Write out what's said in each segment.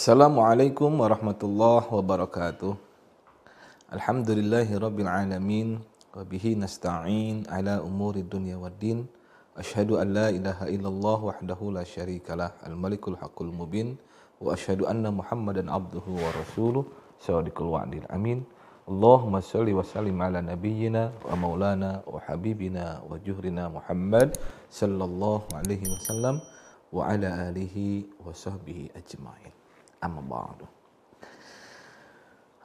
السلام عليكم ورحمة الله وبركاته الحمد لله رب العالمين وبه نستعين على أمور الدنيا والدين أشهد أن لا إله إلا الله وحده لا شريك له الملك الحق المبين وأشهد أن محمدا عبده ورسوله صادق الوعد الأمين اللهم صل وسلم على نبينا ومولانا وحبيبنا وجهرنا محمد صلى الله عليه وسلم وعلى آله وصحبه أجمعين Amma ba'du.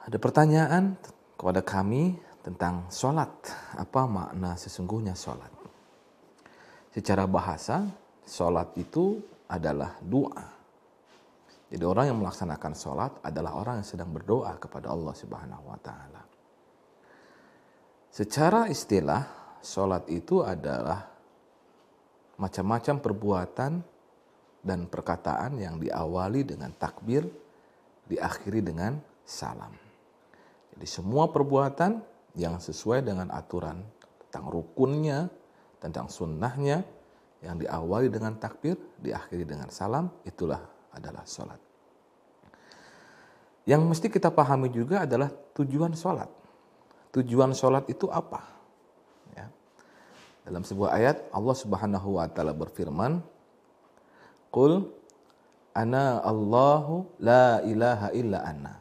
Ada pertanyaan kepada kami tentang sholat. Apa makna sesungguhnya sholat? Secara bahasa, sholat itu adalah doa. Jadi orang yang melaksanakan sholat adalah orang yang sedang berdoa kepada Allah Subhanahu wa Ta'ala. Secara istilah, sholat itu adalah macam-macam perbuatan dan perkataan yang diawali dengan takbir, diakhiri dengan salam. Jadi semua perbuatan yang sesuai dengan aturan tentang rukunnya, tentang sunnahnya, yang diawali dengan takbir, diakhiri dengan salam, itulah adalah sholat. Yang mesti kita pahami juga adalah tujuan sholat. Tujuan sholat itu apa? Ya. Dalam sebuah ayat Allah Subhanahu wa taala berfirman, "Qul ana Allahu la ilaha illa ana."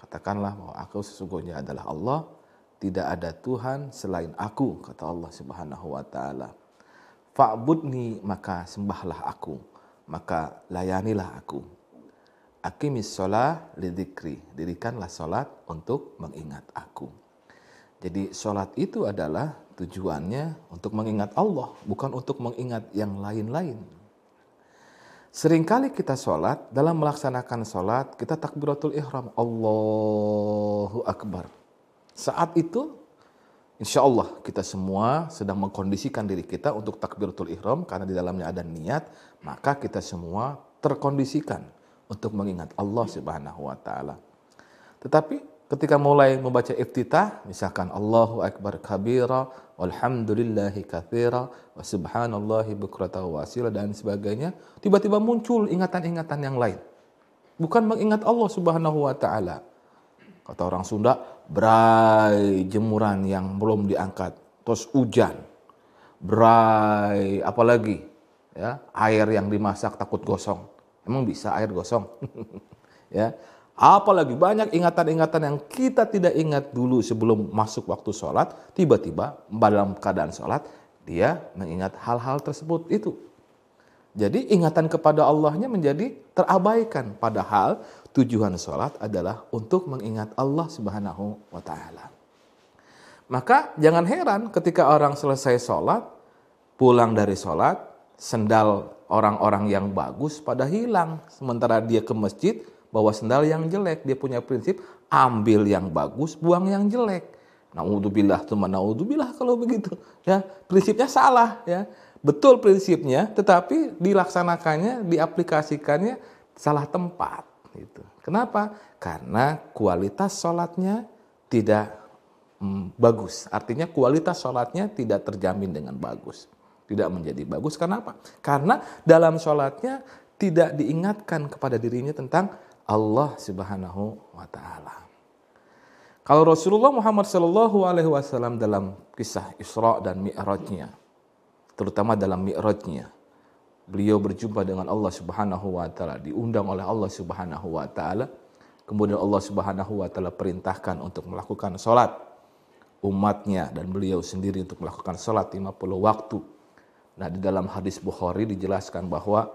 Katakanlah bahwa aku sesungguhnya adalah Allah, tidak ada Tuhan selain aku, kata Allah Subhanahu wa taala. Fa'budni maka sembahlah aku, maka layanilah aku. Akimis sholat lidikri, dirikanlah sholat untuk mengingat aku. Jadi sholat itu adalah tujuannya untuk mengingat Allah, bukan untuk mengingat yang lain-lain. Seringkali kita sholat, dalam melaksanakan sholat, kita takbiratul ihram. Allahu Akbar. Saat itu, insya Allah kita semua sedang mengkondisikan diri kita untuk takbiratul ihram, karena di dalamnya ada niat, maka kita semua terkondisikan untuk mengingat Allah subhanahu wa ta'ala. Tetapi ketika mulai membaca iftitah, misalkan Allahu Akbar kabira, walhamdulillahi kathira, wa subhanallahi bukrata wa dan sebagainya, tiba-tiba muncul ingatan-ingatan yang lain. Bukan mengingat Allah subhanahu wa ta'ala. Kata orang Sunda, berai jemuran yang belum diangkat, terus hujan, berai apalagi, ya air yang dimasak takut gosong. Emang bisa air gosong? ya, Apalagi banyak ingatan-ingatan yang kita tidak ingat dulu sebelum masuk waktu sholat, tiba-tiba dalam keadaan sholat, dia mengingat hal-hal tersebut itu. Jadi ingatan kepada Allahnya menjadi terabaikan. Padahal tujuan sholat adalah untuk mengingat Allah subhanahu wa ta'ala. Maka jangan heran ketika orang selesai sholat, pulang dari sholat, sendal orang-orang yang bagus pada hilang. Sementara dia ke masjid, bawa sendal yang jelek. Dia punya prinsip ambil yang bagus, buang yang jelek. Naudzubillah tuh naudzubillah kalau begitu. Ya, prinsipnya salah ya. Betul prinsipnya, tetapi dilaksanakannya, diaplikasikannya salah tempat gitu. Kenapa? Karena kualitas sholatnya tidak hmm, bagus. Artinya kualitas sholatnya tidak terjamin dengan bagus. Tidak menjadi bagus. Kenapa? Karena dalam sholatnya tidak diingatkan kepada dirinya tentang Allah Subhanahu wa taala. Kalau Rasulullah Muhammad Shallallahu alaihi wasallam dalam kisah Isra dan Mi'rajnya, terutama dalam Mi'rajnya, beliau berjumpa dengan Allah Subhanahu wa taala, diundang oleh Allah Subhanahu wa taala. Kemudian Allah Subhanahu wa taala perintahkan untuk melakukan salat umatnya dan beliau sendiri untuk melakukan salat 50 waktu. Nah, di dalam hadis Bukhari dijelaskan bahwa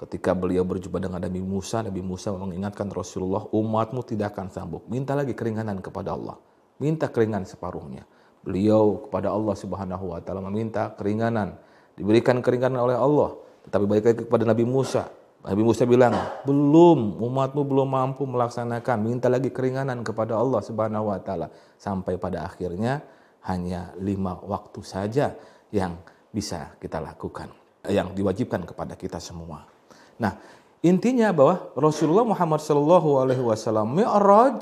Ketika beliau berjumpa dengan Nabi Musa, Nabi Musa mengingatkan Rasulullah, umatmu tidak akan sanggup. Minta lagi keringanan kepada Allah. Minta keringan separuhnya. Beliau kepada Allah Subhanahu wa taala meminta keringanan, diberikan keringanan oleh Allah. Tetapi balik lagi kepada Nabi Musa. Nabi Musa bilang, "Belum, umatmu belum mampu melaksanakan. Minta lagi keringanan kepada Allah Subhanahu wa taala." Sampai pada akhirnya hanya lima waktu saja yang bisa kita lakukan, yang diwajibkan kepada kita semua. Nah, intinya bahwa Rasulullah Muhammad Shallallahu Alaihi Wasallam Mi'raj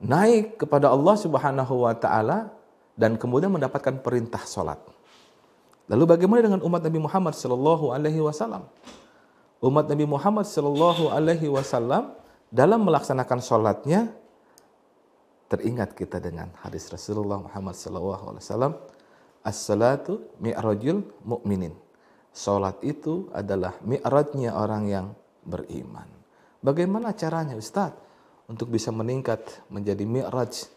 naik kepada Allah Subhanahu Wa Taala dan kemudian mendapatkan perintah sholat. Lalu bagaimana dengan umat Nabi Muhammad Shallallahu Alaihi Wasallam? umat Nabi Muhammad Shallallahu Alaihi Wasallam dalam melaksanakan sholatnya teringat kita dengan hadis Rasulullah Muhammad Shallallahu Alaihi Wasallam as-salatu mi'rajul mu'minin sholat itu adalah mi'rajnya orang yang beriman. Bagaimana caranya Ustadz? Untuk bisa meningkat menjadi mi'raj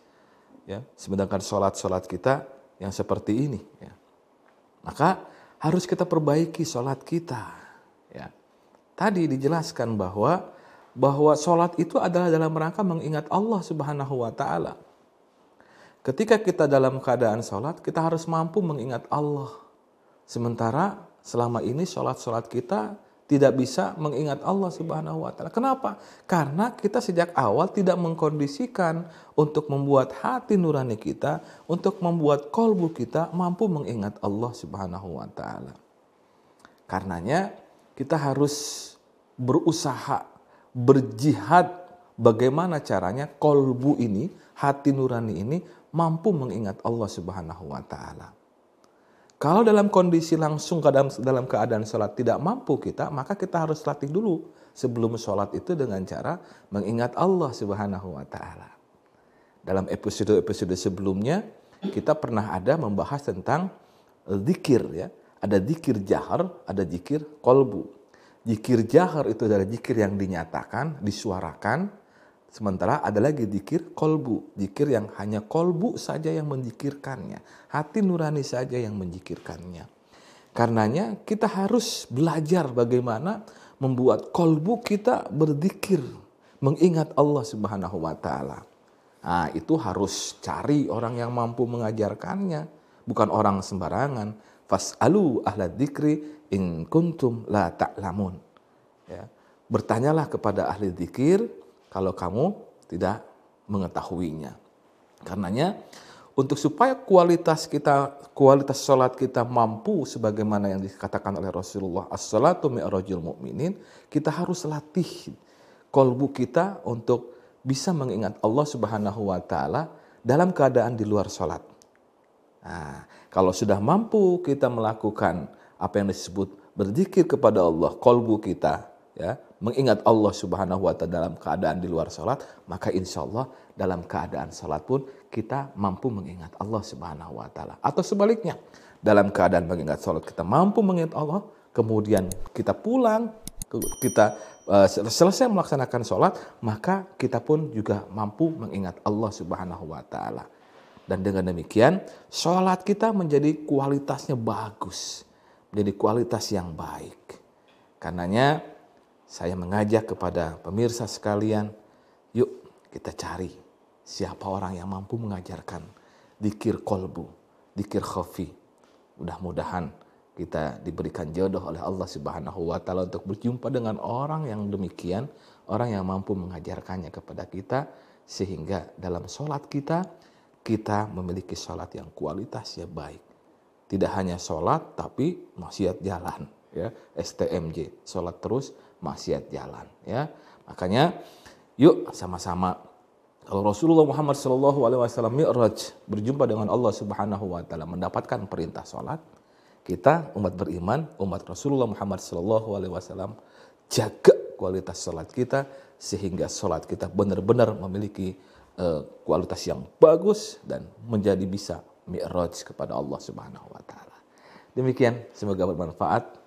ya. Sedangkan sholat-sholat kita yang seperti ini ya. Maka harus kita perbaiki sholat kita ya. Tadi dijelaskan bahwa bahwa sholat itu adalah dalam rangka mengingat Allah Subhanahu wa Ta'ala. Ketika kita dalam keadaan sholat, kita harus mampu mengingat Allah. Sementara selama ini sholat-sholat kita tidak bisa mengingat Allah Subhanahu wa Ta'ala. Kenapa? Karena kita sejak awal tidak mengkondisikan untuk membuat hati nurani kita, untuk membuat kolbu kita mampu mengingat Allah Subhanahu wa Ta'ala. Karenanya, kita harus berusaha, berjihad bagaimana caranya kolbu ini, hati nurani ini mampu mengingat Allah Subhanahu wa taala. Kalau dalam kondisi langsung dalam dalam keadaan sholat tidak mampu kita, maka kita harus latih dulu sebelum sholat itu dengan cara mengingat Allah Subhanahu wa taala. Dalam episode-episode sebelumnya kita pernah ada membahas tentang zikir ya. Ada zikir jahar, ada zikir kolbu. Jikir jahar itu adalah jikir yang dinyatakan, disuarakan. Sementara ada lagi jikir kolbu. Jikir yang hanya kolbu saja yang menjikirkannya. Hati nurani saja yang menjikirkannya. Karenanya kita harus belajar bagaimana membuat kolbu kita berzikir. Mengingat Allah subhanahu wa ta'ala. Nah itu harus cari orang yang mampu mengajarkannya. Bukan orang sembarangan. Fas'alu ahla dzikri in kuntum la ta'lamun. Ya. Bertanyalah kepada ahli zikir kalau kamu tidak mengetahuinya. Karenanya untuk supaya kualitas kita kualitas sholat kita mampu sebagaimana yang dikatakan oleh Rasulullah as-salatu mi'rajul mu'minin kita harus latih kolbu kita untuk bisa mengingat Allah Subhanahu wa taala dalam keadaan di luar sholat. Nah, kalau sudah mampu kita melakukan apa yang disebut berzikir kepada Allah, kolbu kita, ya, mengingat Allah Subhanahu wa taala dalam keadaan di luar salat, maka insya Allah dalam keadaan salat pun kita mampu mengingat Allah Subhanahu wa taala. Atau sebaliknya, dalam keadaan mengingat salat kita mampu mengingat Allah, kemudian kita pulang, kita uh, selesai melaksanakan sholat, maka kita pun juga mampu mengingat Allah Subhanahu wa taala. Dan dengan demikian, sholat kita menjadi kualitasnya bagus menjadi kualitas yang baik. Karenanya saya mengajak kepada pemirsa sekalian, yuk kita cari siapa orang yang mampu mengajarkan dikir kolbu, dikir khafi. Mudah-mudahan kita diberikan jodoh oleh Allah Subhanahu wa taala untuk berjumpa dengan orang yang demikian, orang yang mampu mengajarkannya kepada kita sehingga dalam sholat kita kita memiliki sholat yang kualitasnya baik tidak hanya sholat tapi maksiat jalan ya STMJ sholat terus maksiat jalan ya makanya yuk sama-sama kalau Rasulullah Muhammad Shallallahu Alaihi Wasallam mi'raj berjumpa dengan Allah Subhanahu Wa Taala mendapatkan perintah sholat kita umat beriman umat Rasulullah Muhammad Shallallahu Alaihi Wasallam jaga kualitas sholat kita sehingga sholat kita benar-benar memiliki uh, kualitas yang bagus dan menjadi bisa mi'raj kepada Allah Subhanahu wa taala. Demikian semoga bermanfaat.